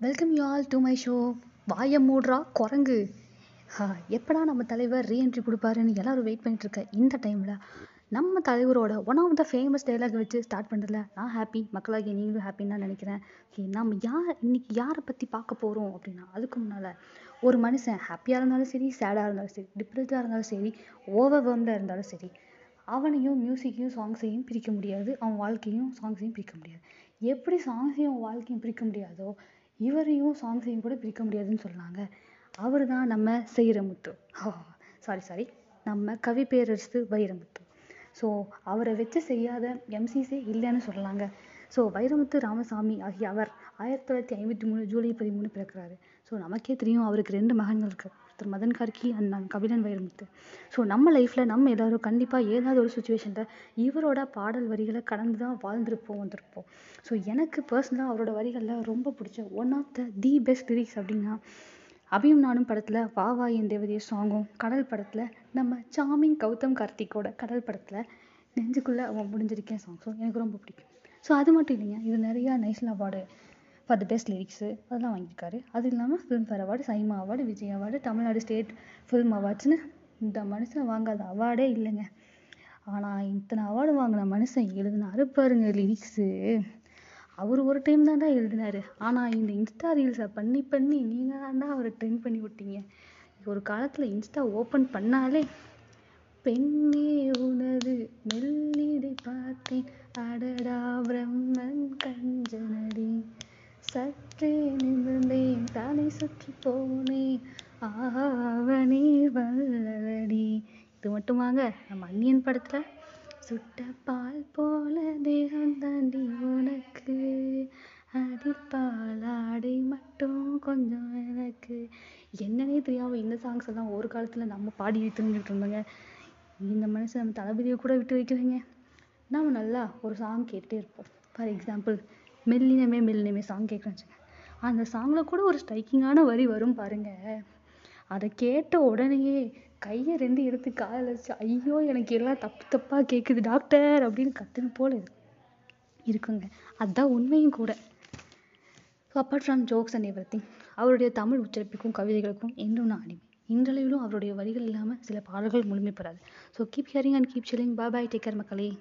Welcome you all to my show வாய மூடுறா குரங்கு. ஹா, எப்படா நம்ம தலைவர் ரீஎன்ட்ரி கொடுப்பாருன்னு எல்லாரும் வெயிட் பண்ணிட்டு இருக்க இந்த டைமில் நம்ம தலைவரோட one of the famous dialogue வச்சு ஸ்டார்ட் பண்ணுறதுல நான் ஹாப்பி மக்களாகி நீங்களும் ஹாப்பின்னு தான் நினைக்கிறேன். ஓகே நம்ம யார் இன்னைக்கு யாரை பற்றி பார்க்க போகிறோம் அப்படின்னா அதுக்கு முன்னால் ஒரு மனுஷன் ஹாப்பியாக இருந்தாலும் சரி சேடாக இருந்தாலும் சரி டிப்ரெஸ்டாக இருந்தாலும் சரி ஓவர் இருந்தாலும் சரி அவனையும் மியூசிக்கையும் சாங்ஸையும் பிரிக்க முடியாது அவன் வாழ்க்கையும் சாங்ஸையும் பிரிக்க முடியாது. எப்படி சாங்ஸையும் வாழ்க்கையும் பிரிக்க முடியாதோ இவரையும் சாங்ஸையும் கூட பிரிக்க முடியாதுன்னு சொன்னாங்க அவர் தான் நம்ம செய்கிறமுத்து சாரி சாரி நம்ம கவி பேரரசு வைரமுத்து. ஸோ அவரை வச்சு செய்யாத எம்சிஸே இல்லைன்னு சொல்லலாங்க ஸோ வைரமுத்து ராமசாமி ஆகிய அவர் ஆயிரத்தி தொள்ளாயிரத்தி ஐம்பத்தி மூணு ஜூலை பதிமூணு பிறக்கிறாரு. ஸோ நமக்கே தெரியும் அவருக்கு ரெண்டு மகன்கள் இருக்கு. ஒருத்தர் மதன் கார்கி அண்ட் நான் கபிலன் வைரமுத்து. ஸோ நம்ம லைஃப்பில் நம்ம எல்லோரும் கண்டிப்பாக ஏதாவது ஒரு சுச்சுவேஷனில் இவரோட பாடல் வரிகளை கடந்து தான் வாழ்ந்திருப்போம் வந்திருப்போம். ஸோ எனக்கு பர்சனலாக அவரோட வரிகளில் ரொம்ப பிடிச்ச one of the the best lyrics அப்படின்னா அபியும் நானும் படத்தில் வா வா என் தேவதைய சாங்கும் கடல் படத்தில் நம்ம சாமிங் கௌதம் கார்த்திக்கோட கடல் படத்தில் நெஞ்சுக்குள்ளே அவன் முடிஞ்சிருக்கேன் சாங்ஸும் எனக்கு ரொம்ப பிடிக்கும். ஸோ அது மட்டும் இல்லைங்க இது நிறையா நைஸ்லாம் award for the best lyrics அதெல்லாம் வாங்கியிருக்காரு. அது இல்லாமல் Filmfare award SIIMA award Vijay award Tamil Nadu state film அவார்ட்ஸ்னு இந்த மனுஷன் வாங்காத அவார்டே இல்லைங்க. ஆனால் இத்தனை அவார்டு வாங்கின மனுஷன் எழுதினாரு பாருங்க லிரிக்ஸு அவர் ஒரு டைம் தான்டா எழுதினாரு. ஆனால் இந்த இன்ஸ்டா ரீல்ஸை பண்ணி பண்ணி நீங்கள் தான்டா அவரை ட்ரெண்ட் பண்ணி விட்டீங்க. ஒரு காலத்தில் இன்ஸ்டா ஓப்பன் பண்ணாலே பெண்ணே உனது மெல்லிடை பார்த்தேன். அடடா பிரம்மன் கஞ்சனது. சற்றே நிமிர்ந்தேன் தலை சுற்றி போனேன். ஆவனே வல்லடி இது மட்டுமாங்க நம்ம அந்நியன் படத்தில் சுட்ட பால் போல தேகம் தாண்டி உனக்கு. அதில் பாலாடை மட்டும் கொஞ்சம் எனக்கு. என்னன்னே தெரியாமல் இந்த சாங்ஸ் எல்லாம் ஒரு காலத்தில் நம்ம பாடி தூங்கிட்டு இருந்தோங்க. இந்த மனுஷன் நம்ம தளபதியை கூட விட்டு வைக்கிறீங்க நாம நல்லா ஒரு சாங் கேட்டே இருப்போம். ஃபார் எக்ஸாம்பிள் மெல்லினமே மெல்லினமே சாங் கேட்குறேன்னு வச்சுக்கோங்க. அந்த சாங்கில் கூட ஒரு ஸ்ட்ரைக்கிங்கான வரி வரும் பாருங்க. அதை கேட்ட உடனேயே கையை ரெண்டு எடுத்து காதில் வச்சு ஐயோ எனக்கு எல்லாம் தப்பு தப்பாக கேட்குது டாக்டர் அப்படின்னு கத்துன போல இருக்குங்க. அதுதான் உண்மையும் கூட. So apart from jokes and every அவருடைய தமிழ் உச்சரிப்புக்கும் கவிதைகளுக்கும் என்றும் நான் அடிமை. இன்றளவிலும் அவருடைய வரிகள் இல்லாமல் சில பாடல்கள் முழுமைப்படாது so keep hearing and keep chilling bye take care மக்களே.